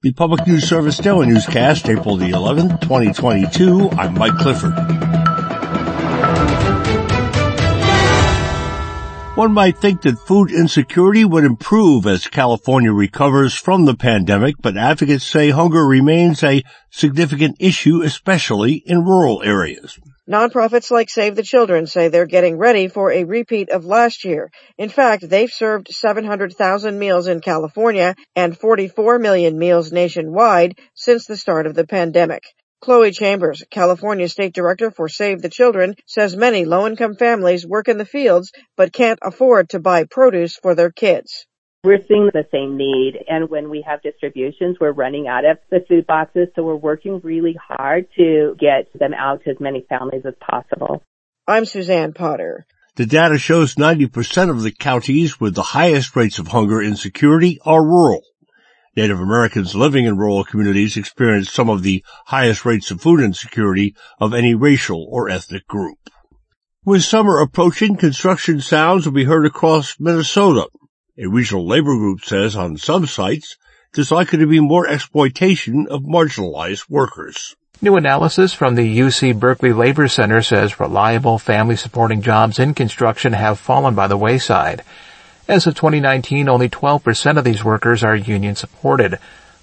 The Public News Service Daily Newscast, April the 11th, 2022. I'm Mike Clifford. One might think that food insecurity would improve as California recovers from the pandemic, but advocates say hunger remains a significant issue, especially in rural areas. Nonprofits like Save the Children say they're getting ready for a repeat of last year. In fact, they've served 700,000 meals in California and 44 million meals nationwide since the start of the pandemic. Chloe Chambers, California State Director for Save the Children, says many low-income families work in the fields but can't afford to buy produce for their kids. We're seeing the same need. And when we have distributions, we're running out of the food boxes. So we're working really hard to get them out to as many families as possible. I'm Suzanne Potter. The data shows 90% of the counties with the highest rates of hunger insecurity are rural. Native Americans living in rural communities experience some of the highest rates of food insecurity of any racial or ethnic group. With summer approaching, construction sounds will be heard across Minnesota. A regional labor group says on some sites there's likely to be more exploitation of marginalized workers. New analysis from the UC Berkeley Labor Center says reliable family supporting jobs in construction have fallen by the wayside. As of 2019, only 12% of these workers are union supported.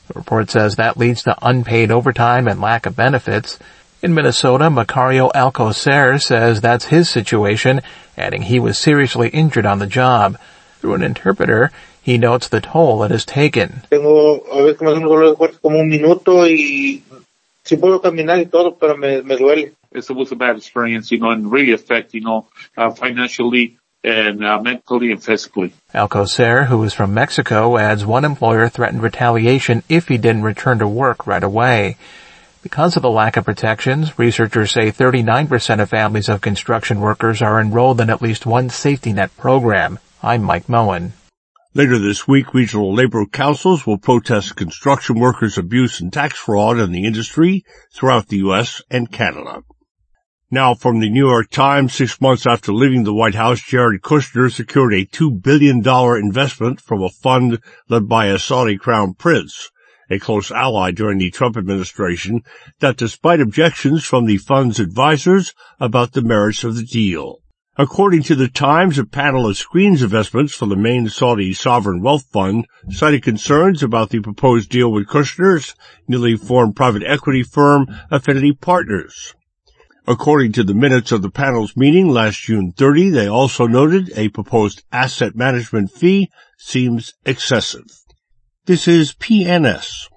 The report says that leads to unpaid overtime and lack of benefits. In Minnesota, Macario Alcocer says that's his situation, adding he was seriously injured on the job. Through an interpreter, he notes the toll it has taken. Tengo a veces me un dolor de cuerpo como un minuto y si puedo caminar y todo, pero me, me duele. It was a bad experience, you know, and really affect, you know, uh, financially and uh, mentally and physically. Alcocer, who is from Mexico, adds one employer threatened retaliation if he didn't return to work right away. Because of the lack of protections, researchers say 39% of families of construction workers are enrolled in at least one safety net program. I'm Mike Moen. Later this week, regional labor councils will protest construction workers' abuse and tax fraud in the industry throughout the U.S. and Canada. Now from the New York Times, six months after leaving the White House, Jared Kushner secured a $2 billion investment from a fund led by a Saudi crown prince, a close ally during the Trump administration, that despite objections from the fund's advisors about the merits of the deal. According to the Times, a panel of screens investments from the main Saudi sovereign wealth fund cited concerns about the proposed deal with Kushner's newly formed private equity firm Affinity Partners. According to the minutes of the panel's meeting last June 30, they also noted a proposed asset management fee seems excessive. This is PNS.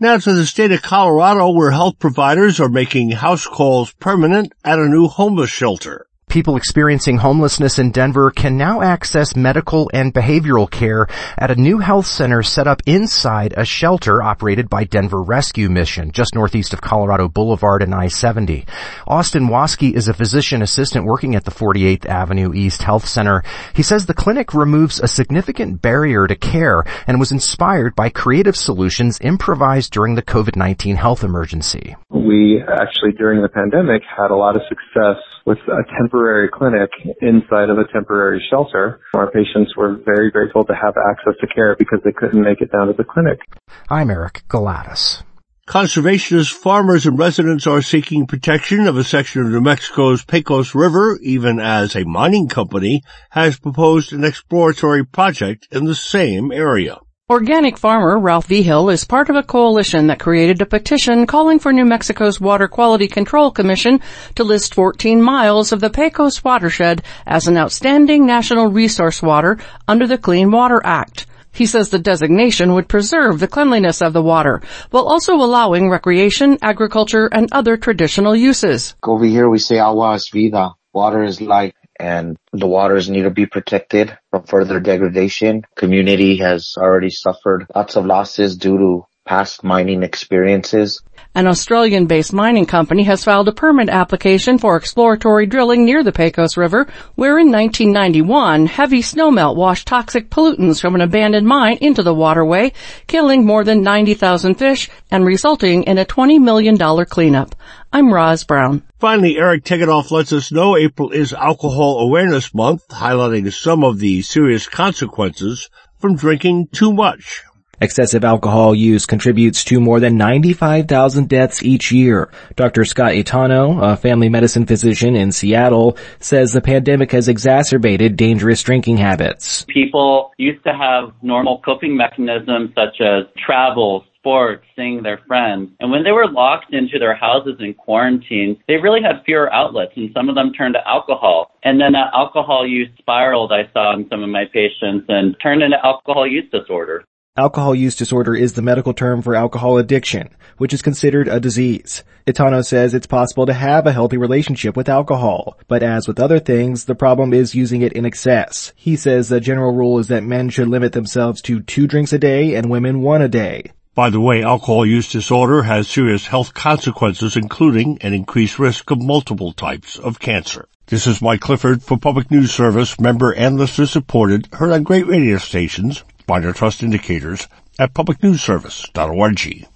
Now to the state of Colorado where health providers are making house calls permanent at a new homeless shelter. People experiencing homelessness in Denver can now access medical and behavioral care at a new health center set up inside a shelter operated by Denver Rescue Mission, just northeast of Colorado Boulevard and I-70. Austin Waskey is a physician assistant working at the 48th Avenue East Health Center. He says the clinic removes a significant barrier to care and was inspired by creative solutions improvised during the COVID-19 health emergency. We actually, during the pandemic, had a lot of success with a temporary clinic inside of a temporary shelter. Our patients were very grateful to have access to care because they couldn't make it down to the clinic. I'm Eric Galatas. Conservationists, farmers, and residents are seeking protection of a section of New Mexico's Pecos River, even as a mining company has proposed an exploratory project in the same area. Organic farmer Ralph Vigil is part of a coalition that created a petition calling for New Mexico's Water Quality Control Commission to list 14 miles of the Pecos watershed as an outstanding national resource water under the Clean Water Act. He says the designation would preserve the cleanliness of the water while also allowing recreation, agriculture, and other traditional uses. Over here we say agua es vida. Water is life and the waters need to be protected from further degradation. Community has already suffered lots of losses due to past mining experiences. An Australian-based mining company has filed a permit application for exploratory drilling near the Pecos River, where in 1991, heavy snowmelt washed toxic pollutants from an abandoned mine into the waterway, killing more than 90,000 fish and resulting in a $20 million cleanup. I'm Roz Brown. Finally, Eric Tegethoff lets us know April is Alcohol Awareness Month, highlighting some of the serious consequences from drinking too much. Excessive alcohol use contributes to more than 95,000 deaths each year. Dr. Scott Itano, a family medicine physician in Seattle, says the pandemic has exacerbated dangerous drinking habits. People used to have normal coping mechanisms such as travel, sports, seeing their friends. And when they were locked into their houses in quarantine, they really had fewer outlets and some of them turned to alcohol. And then that alcohol use spiraled I saw in some of my patients and turned into alcohol use disorder. Alcohol use disorder is the medical term for alcohol addiction, which is considered a disease. Itano says it's possible to have a healthy relationship with alcohol, but as with other things, the problem is using it in excess. He says the general rule is that men should limit themselves to two drinks a day and women one a day. By the way, alcohol use disorder has serious health consequences, including an increased risk of multiple types of cancer. This is Mike Clifford for Public News Service, member and listener supported, heard on great radio stations, Find our trust indicators at publicnewsservice.org.